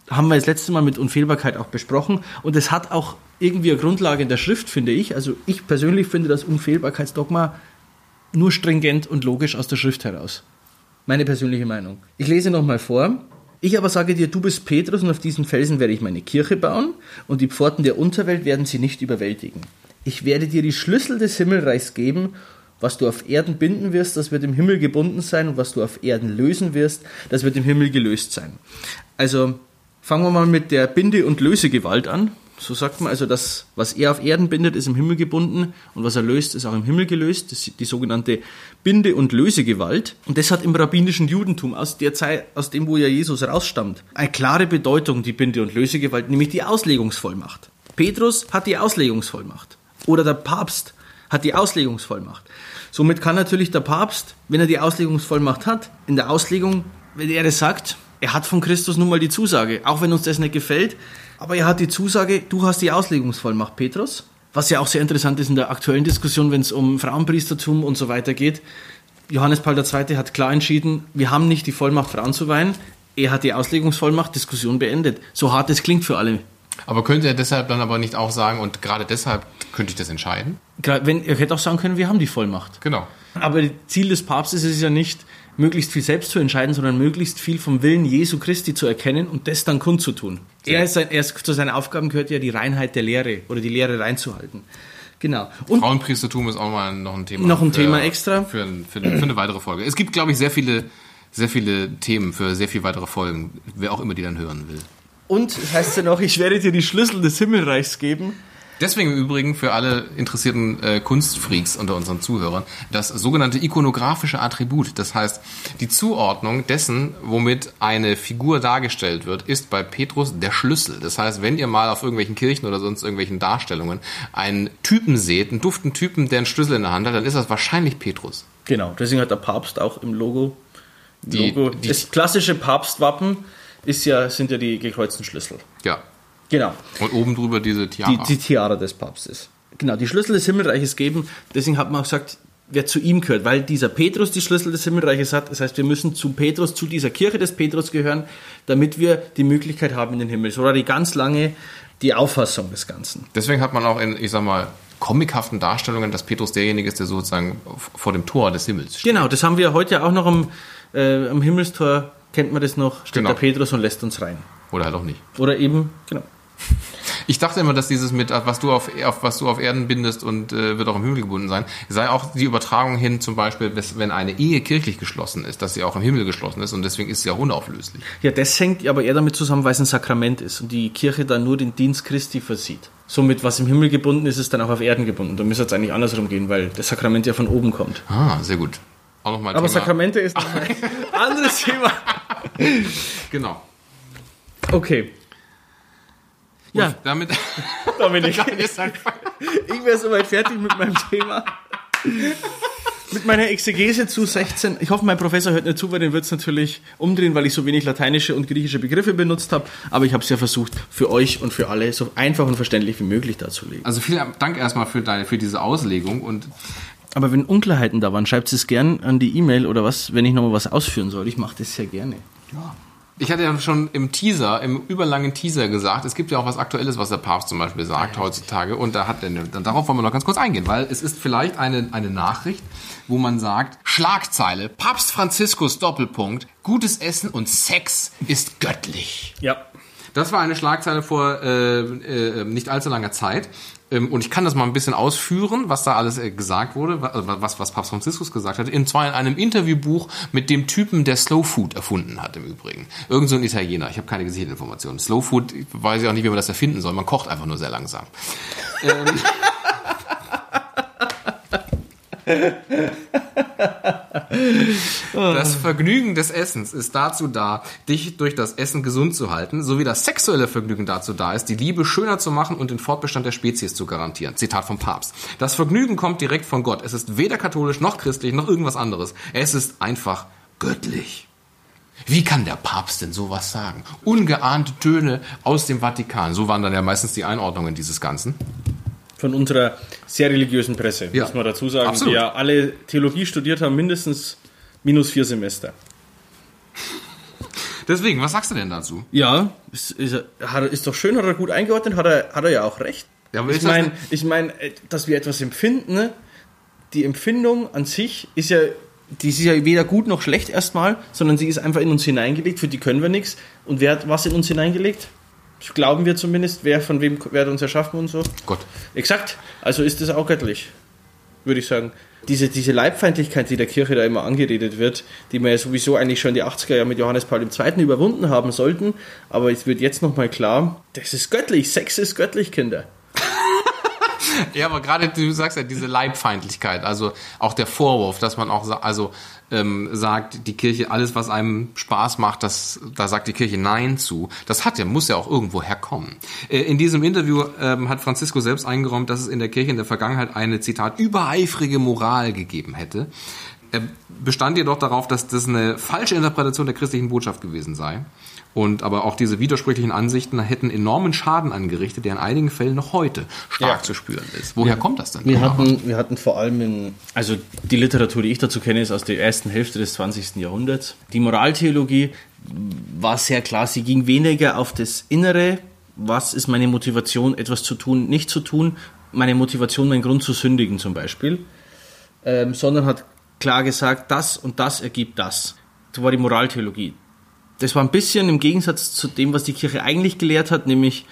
haben wir das letzte Mal mit Unfehlbarkeit auch besprochen und es hat auch irgendwie eine Grundlage in der Schrift, finde ich. Also ich persönlich finde das Unfehlbarkeitsdogma nur stringent und logisch aus der Schrift heraus. Meine persönliche Meinung. Ich lese nochmal vor. Ich aber sage dir, du bist Petrus und auf diesen Felsen werde ich meine Kirche bauen und die Pforten der Unterwelt werden sie nicht überwältigen. Ich werde dir die Schlüssel des Himmelreichs geben. Was du auf Erden binden wirst, das wird im Himmel gebunden sein und was du auf Erden lösen wirst, das wird im Himmel gelöst sein. Also fangen wir mal mit der Binde- und Lösegewalt an. So sagt man also, das, was er auf Erden bindet, ist im Himmel gebunden und was er löst, ist auch im Himmel gelöst. Das ist die sogenannte Binde- und Lösegewalt. Und das hat im rabbinischen Judentum aus der Zeit, aus dem, wo ja Jesus rausstammt, eine klare Bedeutung, die Binde- und Lösegewalt, nämlich die Auslegungsvollmacht. Petrus hat die Auslegungsvollmacht. Oder der Papst hat die Auslegungsvollmacht. Somit kann natürlich der Papst, wenn er die Auslegungsvollmacht hat, in der Auslegung, wenn er das sagt, er hat von Christus nun mal die Zusage, auch wenn uns das nicht gefällt, aber er hat die Zusage, du hast die Auslegungsvollmacht, Petrus. Was ja auch sehr interessant ist in der aktuellen Diskussion, wenn es um Frauenpriestertum und so weiter geht. Johannes Paul II. hat klar entschieden, wir haben nicht die Vollmacht, Frauen zu weihen. Er hat die Auslegungsvollmacht, Diskussion beendet. So hart es klingt für alle. Aber könnte er deshalb dann aber nicht auch sagen, und gerade deshalb könnte ich das entscheiden? Wenn, er hätte auch sagen können, wir haben die Vollmacht. Genau. Aber Ziel des Papstes ist ja nicht, möglichst viel selbst zu entscheiden, sondern möglichst viel vom Willen Jesu Christi zu erkennen und das dann kundzutun. Er ist, sein, er ist zu seinen Aufgaben gehört ja die Reinheit der Lehre oder die Lehre reinzuhalten. Genau. Und Frauenpriestertum ist auch mal noch ein Thema. Noch ein für, Thema extra. Für, für, für eine weitere Folge. Es gibt, glaube ich, sehr viele, sehr viele Themen für sehr viel weitere Folgen. Wer auch immer die dann hören will. Und es heißt ja noch, ich werde dir die Schlüssel des Himmelreichs geben. Deswegen im Übrigen für alle interessierten äh, Kunstfreaks unter unseren Zuhörern das sogenannte ikonografische Attribut. Das heißt, die Zuordnung dessen, womit eine Figur dargestellt wird, ist bei Petrus der Schlüssel. Das heißt, wenn ihr mal auf irgendwelchen Kirchen oder sonst irgendwelchen Darstellungen einen Typen seht, einen duften Typen, der einen Schlüssel in der Hand hat, dann ist das wahrscheinlich Petrus. Genau, deswegen hat der Papst auch im Logo. Die- Logo die- das klassische Papstwappen ist ja, sind ja die gekreuzten Schlüssel. Ja. Genau. Und oben drüber diese Tiara. die, die Tiara des Papstes. Genau, die Schlüssel des Himmelreiches geben. Deswegen hat man auch gesagt, wer zu ihm gehört, weil dieser Petrus die Schlüssel des Himmelreiches hat. Das heißt, wir müssen zu Petrus, zu dieser Kirche des Petrus gehören, damit wir die Möglichkeit haben in den Himmel. So war die ganz lange die Auffassung des Ganzen. Deswegen hat man auch in, ich sag mal, comichaften Darstellungen, dass Petrus derjenige ist, der sozusagen vor dem Tor des Himmels steht. Genau, das haben wir heute auch noch am, äh, am Himmelstor, kennt man das noch, steht Genau. der Petrus und lässt uns rein. Oder halt auch nicht. Oder eben, genau. Ich dachte immer, dass dieses mit, was du auf, auf was du auf Erden bindest und äh, wird auch im Himmel gebunden sein, sei auch die Übertragung hin, zum Beispiel, wenn eine Ehe kirchlich geschlossen ist, dass sie auch im Himmel geschlossen ist und deswegen ist sie ja unauflöslich. Ja, das hängt aber eher damit zusammen, weil es ein Sakrament ist und die Kirche dann nur den Dienst Christi versieht. Somit, was im Himmel gebunden ist, ist dann auch auf Erden gebunden. Da müsste es eigentlich andersrum gehen, weil das Sakrament ja von oben kommt. Ah, sehr gut. Auch nochmal Aber Thema. Sakramente ist ein anderes Thema. Genau. Okay. Ja, Und damit, Dominik, damit ist ein ich wäre soweit fertig mit meinem Thema. Mit meiner Exegese zu 16. Ich hoffe, mein Professor hört nicht zu, weil den wird es natürlich umdrehen, weil ich so wenig lateinische und griechische Begriffe benutzt habe. Aber ich habe es ja versucht, für euch und für alle so einfach und verständlich wie möglich darzulegen. Also vielen Dank erstmal für, deine, für diese Auslegung und Aber wenn Unklarheiten da waren, schreibt es gern an die E-Mail oder was, wenn ich nochmal was ausführen soll. Ich mache das sehr gerne. Ich hatte ja schon im Teaser, im überlangen Teaser gesagt, es gibt ja auch was Aktuelles, was der Papst zum Beispiel sagt heutzutage. Und da hat er, darauf wollen wir noch ganz kurz eingehen, weil es ist vielleicht eine, eine Nachricht, wo man sagt, Schlagzeile, Papst Franziskus Doppelpunkt, gutes Essen und Sex ist göttlich. Ja. Das war eine Schlagzeile vor äh, äh, nicht allzu langer Zeit. Ähm, und ich kann das mal ein bisschen ausführen, was da alles äh, gesagt wurde, wa- also was, was Papst Franziskus gesagt hat. Und zwar in einem Interviewbuch mit dem Typen, der Slow Food erfunden hat im Übrigen. Irgend so ein Italiener. Ich habe keine gesicherten Informationen. Slow Food, ich weiß ich auch nicht, wie man das erfinden soll. Man kocht einfach nur sehr langsam. Das Vergnügen des Essens ist dazu da, dich durch das Essen gesund zu halten, sowie das sexuelle Vergnügen dazu da ist, die Liebe schöner zu machen und den Fortbestand der Spezies zu garantieren. Zitat vom Papst. Das Vergnügen kommt direkt von Gott. Es ist weder katholisch noch christlich noch irgendwas anderes. Es ist einfach göttlich. Wie kann der Papst denn sowas sagen? Ungeahnte Töne aus dem Vatikan. So waren dann ja meistens die Einordnungen dieses Ganzen. Von unserer sehr religiösen Presse, Ja. muss man dazu sagen, Absolut. die ja alle Theologie studiert haben, mindestens minus vier Semester. Deswegen, was sagst du denn dazu? Ja, ist, ist, ist doch schön, hat er gut eingeordnet, hat er, hat er ja auch recht. Ja, ich meine, ich mein, äh, dass wir etwas empfinden, ne? die Empfindung an sich ist ja, die ist ja weder gut noch schlecht erstmal, sondern sie ist einfach in uns hineingelegt, für die können wir nichts. Und wer hat was in uns hineingelegt? Das glauben wir zumindest, wer von wem, hat uns erschaffen und so. Gott. Exakt. Also ist das auch göttlich, würde ich sagen. Diese, diese Leibfeindlichkeit, die der Kirche da immer angeredet wird, die wir ja sowieso eigentlich schon in die 80er Jahre mit Johannes Paul II. überwunden haben sollten, aber es wird jetzt nochmal klar, das ist göttlich, Sex ist göttlich, Kinder. Ja, aber gerade du sagst ja diese Leibfeindlichkeit, also auch der Vorwurf, dass man auch also ähm, sagt, die Kirche alles, was einem Spaß macht, das da sagt die Kirche Nein zu. Das hat ja muss ja auch irgendwo herkommen. Äh, in diesem Interview ähm, hat Francisco selbst eingeräumt, dass es in der Kirche in der Vergangenheit eine Zitat übereifrige Moral gegeben hätte. Er bestand jedoch darauf, dass das eine falsche Interpretation der christlichen Botschaft gewesen sei. Und aber auch diese widersprüchlichen Ansichten hätten enormen Schaden angerichtet, der in einigen Fällen noch heute stark Ja. zu spüren ist. Woher kommt das denn? Wir hatten, wir hatten vor allem in, also die Literatur, die ich dazu kenne, ist aus der ersten Hälfte des 20. Jahrhunderts. Die Moraltheologie war sehr klar, sie ging weniger auf das Innere, was ist meine Motivation, etwas zu tun, nicht zu tun, meine Motivation, mein Grund zu sündigen zum Beispiel, ähm, sondern hat klar gesagt, das und das ergibt das. So war die Moraltheologie. Das war ein bisschen im Gegensatz zu dem, was die Kirche eigentlich gelehrt hat, nämlich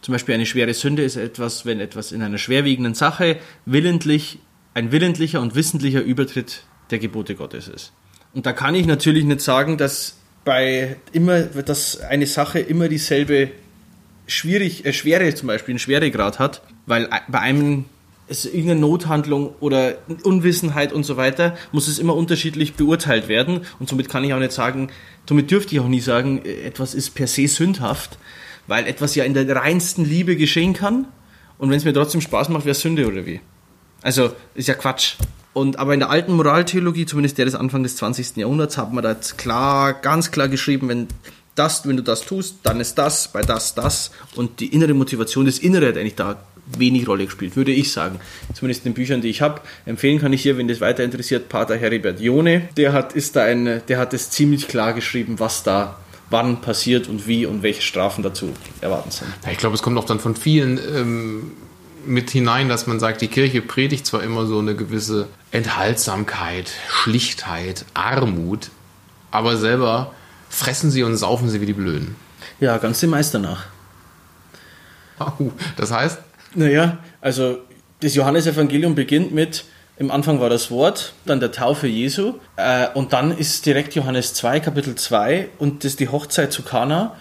zum Beispiel eine schwere Sünde ist etwas, wenn etwas in einer schwerwiegenden Sache willentlich, ein willentlicher und wissentlicher Übertritt der Gebote Gottes ist. Und da kann ich natürlich nicht sagen, dass bei immer, dass eine Sache immer dieselbe schwierig, äh, Schwere zum Beispiel, einen Schweregrad hat, weil bei einem es irgendeine Nothandlung oder Unwissenheit und so weiter, muss es immer unterschiedlich beurteilt werden. Und somit kann ich auch nicht sagen, somit dürfte ich auch nie sagen, äh, etwas ist per se sündhaft, weil etwas ja in der reinsten Liebe geschehen kann. Und wenn es mir trotzdem Spaß macht, wäre Sünde oder wie? Also, ist ja Quatsch. Und, aber in der alten Moraltheologie, zumindest der des Anfang des 20. Jahrhunderts, hat man da jetzt klar, ganz klar geschrieben, wenn das, wenn du das tust, dann ist das, bei das, das. Und die innere Motivation, das Innere hat eigentlich da wenig Rolle gespielt, würde ich sagen. Zumindest in den Büchern, die ich habe. Empfehlen kann ich hier, wenn das weiter interessiert, Pater Heribert Jone. Der hat, ist da ein, der hat es ziemlich klar geschrieben, was da wann passiert und wie und welche Strafen dazu erwarten sind. Ja, ich glaube, es kommt auch dann von vielen ähm, mit hinein, dass man sagt, die Kirche predigt zwar immer so eine gewisse Enthaltsamkeit, Schlichtheit, Armut, aber selber fressen sie und saufen sie wie die Blöden. Ja, ganz dem Meister nach. Das heißt, Naja, also das Johannesevangelium beginnt mit, im Anfang war das Wort, dann der Taufe Jesu äh, und dann ist direkt Johannes 2, Kapitel 2 und das ist die Hochzeit zu Kana.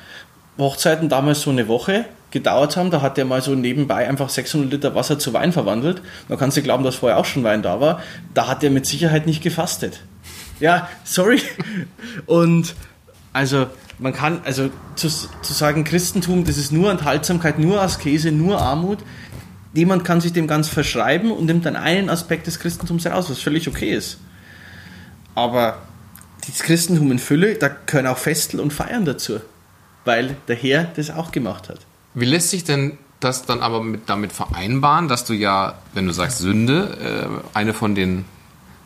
Hochzeiten damals so eine Woche gedauert haben, da hat er mal so nebenbei einfach 600 Liter Wasser zu Wein verwandelt. Man kann sich glauben, dass vorher auch schon Wein da war. Da hat er mit Sicherheit nicht gefastet. Ja, sorry. Und also man kann, also zu, zu sagen, Christentum, das ist nur Enthaltsamkeit, nur Askese, nur Armut, jemand kann sich dem ganz verschreiben und nimmt dann einen Aspekt des Christentums heraus, was völlig okay ist. Aber das Christentum in Fülle, da gehören auch Festel und Feiern dazu, weil der Herr das auch gemacht hat. wie lässt sich denn das dann aber mit, damit vereinbaren, dass du ja, wenn du sagst Sünde, äh, eine von den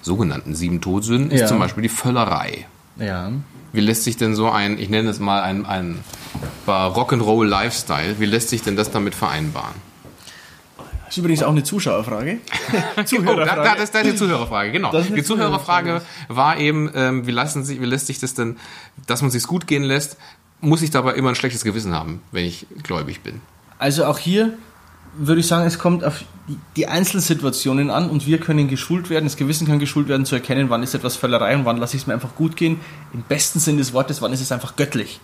sogenannten sieben Todsünden ist Ja. zum Beispiel die Völlerei. Ja. Wie lässt sich denn so ein, ich nenne es mal ein, ein Rock'n'Roll Lifestyle, wie lässt sich denn das damit vereinbaren? Das ist übrigens auch eine Zuschauerfrage. Oh, da, da, das ist deine Zuhörerfrage, genau. Die Zuhörerfrage war eben, ähm, wie, lassen sich, wie lässt sich das denn, dass man sich's gut gehen lässt, muss ich dabei immer ein schlechtes Gewissen haben, wenn ich gläubig bin. Also auch hier würde ich sagen, es kommt auf die- die Einzelsituationen an und wir können geschult werden, das Gewissen kann geschult werden zu erkennen, wann ist etwas Völlerei und wann lasse ich es mir einfach gut gehen. Im besten Sinn des Wortes, wann ist es einfach göttlich.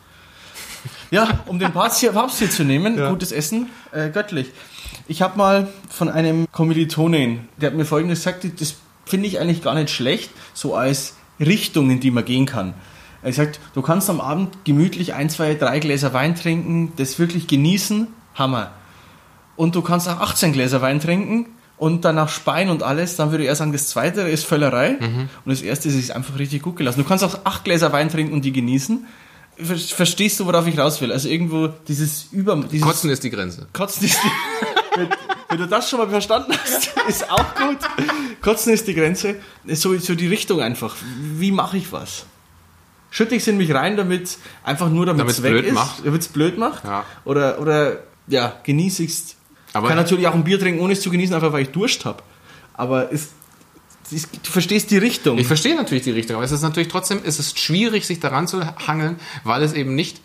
Ja, um den Papst hier, Papst hier zu nehmen, gutes Essen, äh, göttlich. Ich habe mal von einem Kommilitonen, der hat mir folgendes gesagt, das finde ich eigentlich gar nicht schlecht, so als Richtung, in die man gehen kann. Er sagt, du kannst am Abend gemütlich ein, zwei, drei Gläser Wein trinken, das wirklich genießen, Hammer. Und du kannst auch 18 Gläser Wein trinken und danach speien und alles, dann würde er sagen, das zweite ist Völlerei und das erste ist einfach richtig gut gelassen. Du kannst auch acht Gläser Wein trinken und die genießen. Ver- Verstehst du, worauf ich raus will? Also irgendwo dieses Über... Dieses Kotzen ist die Grenze. Kotzen ist die... wenn, wenn du das schon mal verstanden hast, ist auch gut. Kotzen ist die Grenze. So, so die Richtung einfach. Wie mache ich was? Schütte ich es in mich rein, damit einfach nur damit es weg blöd ist, macht. damit es blöd macht? Ja. Oder, oder ja, genieße ich es. Aber- kann natürlich auch ein Bier trinken, ohne es zu genießen, einfach weil ich Durst habe. Aber es, du verstehst die Richtung. Ich verstehe natürlich die Richtung, aber es ist natürlich trotzdem, es ist schwierig, sich daran zu hangeln, weil es eben nicht,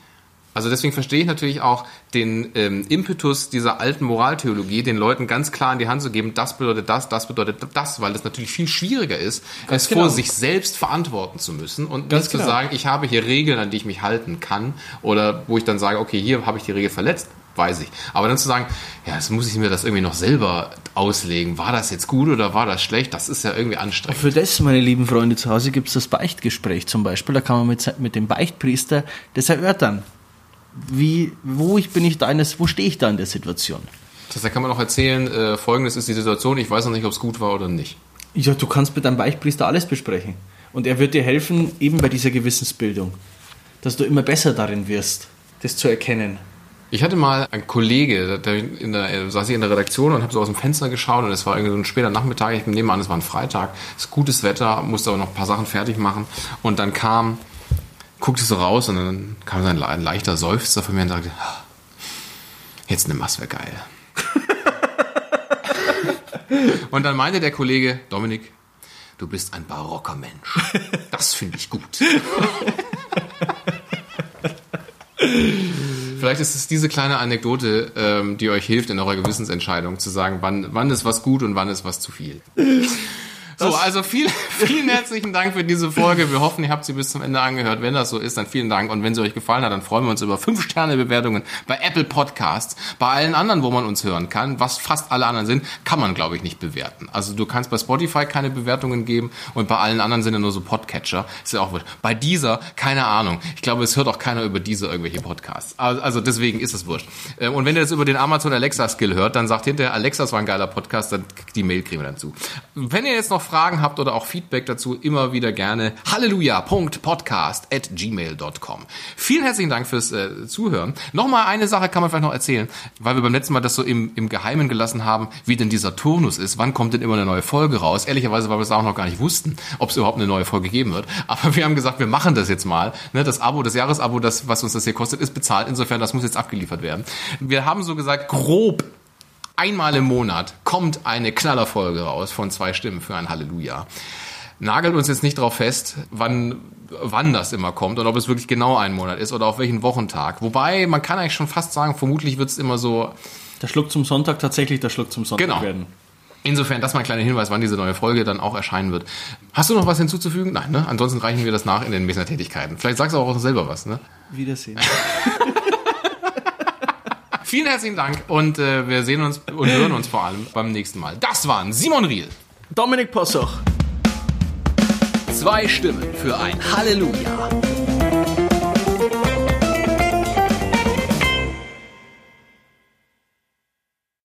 also deswegen verstehe ich natürlich auch den ähm, Impetus dieser alten Moraltheologie, den Leuten ganz klar in die Hand zu geben, das bedeutet das, das bedeutet das, weil es natürlich viel schwieriger ist, es genau. vor sich selbst verantworten zu müssen und Ganz nicht genau. zu sagen, ich habe hier Regeln, an die ich mich halten kann oder wo ich dann sage, okay, hier habe ich die Regel verletzt, weiß ich. Aber dann zu sagen, ja, jetzt muss ich mir das irgendwie noch selber auslegen, war das jetzt gut oder war das schlecht, das ist ja irgendwie anstrengend. Für das, meine lieben Freunde zu Hause, gibt es das Beichtgespräch zum Beispiel. Da kann man mit, mit dem Beichtpriester das erörtern. Wie, wo ich bin ich da in das, wo stehe ich da in der Situation? Das da kann man auch erzählen, äh, folgendes ist die Situation, ich weiß noch nicht, ob es gut war oder nicht. Ja, du kannst mit deinem Beichtpriester alles besprechen. Und er wird dir helfen, eben bei dieser Gewissensbildung. Dass du immer besser darin wirst, das zu erkennen. Ich hatte mal einen Kollege, der in der, äh, saß ich in der Redaktion und habe so aus dem Fenster geschaut und es war irgendwie so ein später Nachmittag, ich nehme an, es war ein Freitag, es ist gutes Wetter, musste aber noch ein paar Sachen fertig machen und dann kam, guckte so raus und dann kam so ein, le- ein leichter Seufzer von mir und sagte, "Ah, jetzt nimm was, wäre geil. und dann meinte der Kollege, Dominik, du bist ein barocker Mensch. Das finde ich gut. Vielleicht ist es diese kleine Anekdote, ähm, die euch hilft in eurer Gewissensentscheidung, zu sagen, wann, wann ist was gut und wann ist was zu viel. So, also viel, vielen herzlichen Dank für diese Folge. Wir hoffen, ihr habt sie bis zum Ende angehört. Wenn das so ist, dann vielen Dank. Und wenn sie euch gefallen hat, dann freuen wir uns über 5-Sterne-Bewertungen bei Apple Podcasts. Bei allen anderen, wo man uns hören kann, was fast alle anderen sind, kann man, glaube ich, nicht bewerten. Also du kannst bei Spotify keine Bewertungen geben und bei allen anderen sind ja nur so Podcatcher. Ist ja auch wurscht. Bei dieser, keine Ahnung. Ich glaube, es hört auch keiner über diese irgendwelche Podcasts. Also also deswegen ist es wurscht. Äh, Und wenn ihr das über den Amazon Alexa Skill hört, dann sagt hinterher, Alexa, das war ein geiler Podcast, dann die Mail kriegen wir dann zu. Wenn ihr jetzt noch Fragen habt oder auch Feedback dazu, immer wieder gerne halleluja.podcast. Vielen herzlichen Dank fürs äh, Zuhören. Nochmal eine Sache kann man vielleicht noch erzählen, weil wir beim letzten Mal das so im, im Geheimen gelassen haben, wie denn dieser Turnus ist. Wann kommt denn immer eine neue Folge raus? Ehrlicherweise, weil wir es auch noch gar nicht wussten, ob es überhaupt eine neue Folge geben wird. Aber wir haben gesagt, wir machen das jetzt mal. Ne, das Abo, das Jahresabo, das, was uns das hier kostet, ist bezahlt. Insofern, das muss jetzt abgeliefert werden. Wir haben so gesagt, grob einmal im Monat kommt eine Knallerfolge raus von zwei Stimmen für ein Halleluja. Nagelt uns jetzt nicht drauf fest, wann, wann das immer kommt und ob es wirklich genau ein Monat ist oder auf welchen Wochentag. Wobei, man kann eigentlich schon fast sagen, vermutlich wird es immer so, Der Schluck zum Sonntag tatsächlich der Schluck zum Sonntag Genau. werden. insofern, das mal ein kleiner Hinweis, wann diese neue Folge dann auch erscheinen wird. Hast du noch was hinzuzufügen? Nein, ne? Ansonsten reichen wir das nach in den Messner-Tätigkeiten. Vielleicht sagst du auch selber was, ne? Wiedersehen. Vielen herzlichen Dank und äh, wir sehen uns und hören uns vor allem beim nächsten Mal. Das waren Simon Riel. Dominik Possoch. Zwei Stimmen für ein Halleluja.